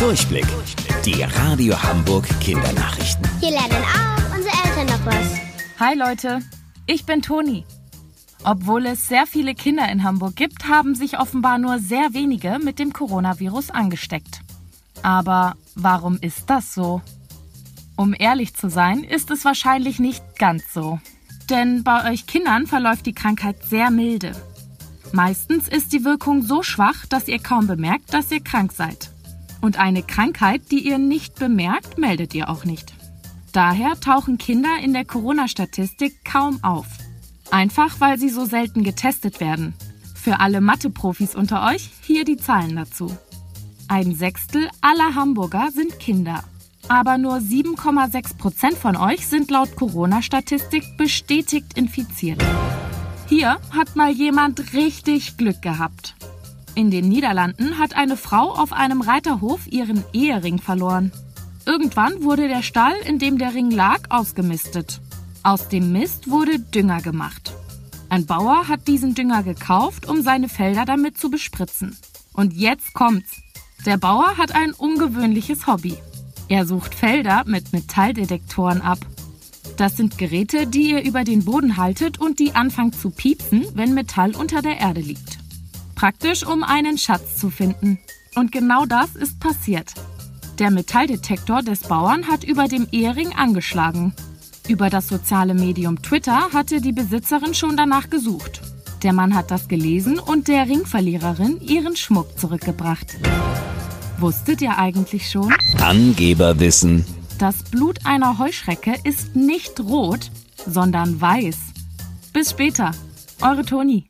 Durchblick. Die Radio Hamburg Kindernachrichten. Hier lernen auch unsere Eltern noch was. Hi Leute, ich bin Toni. Obwohl es sehr viele Kinder in Hamburg gibt, haben sich offenbar nur sehr wenige mit dem Coronavirus angesteckt. Aber warum ist das so? Um ehrlich zu sein, ist es wahrscheinlich nicht ganz so. Denn bei euch Kindern verläuft die Krankheit sehr milde. Meistens ist die Wirkung so schwach, dass ihr kaum bemerkt, dass ihr krank seid. Und eine Krankheit, die ihr nicht bemerkt, meldet ihr auch nicht. Daher tauchen Kinder in der Corona-Statistik kaum auf. Einfach weil sie so selten getestet werden. Für alle Mathe-Profis unter euch hier die Zahlen dazu. Ein Sechstel aller Hamburger sind Kinder. Aber nur 7,6 Prozent von euch sind laut Corona-Statistik bestätigt infiziert. Hier hat mal jemand richtig Glück gehabt. In den Niederlanden hat eine Frau auf einem Reiterhof ihren Ehering verloren. Irgendwann wurde der Stall, in dem der Ring lag, ausgemistet. Aus dem Mist wurde Dünger gemacht. Ein Bauer hat diesen Dünger gekauft, um seine Felder damit zu bespritzen. Und jetzt kommt's. Der Bauer hat ein ungewöhnliches Hobby. Er sucht Felder mit Metalldetektoren ab. Das sind Geräte, die ihr über den Boden haltet und die anfangen zu piepsen, wenn Metall unter der Erde liegt. Praktisch, um einen Schatz zu finden. Und genau das ist passiert. Der Metalldetektor des Bauern hat über dem Ehering angeschlagen. Über das soziale Medium Twitter hatte die Besitzerin schon danach gesucht. Der Mann hat das gelesen und der Ringverliererin ihren Schmuck zurückgebracht. Wusstet ihr eigentlich schon? Angeberwissen. Das Blut einer Heuschrecke ist nicht rot, sondern weiß. Bis später. Eure Toni.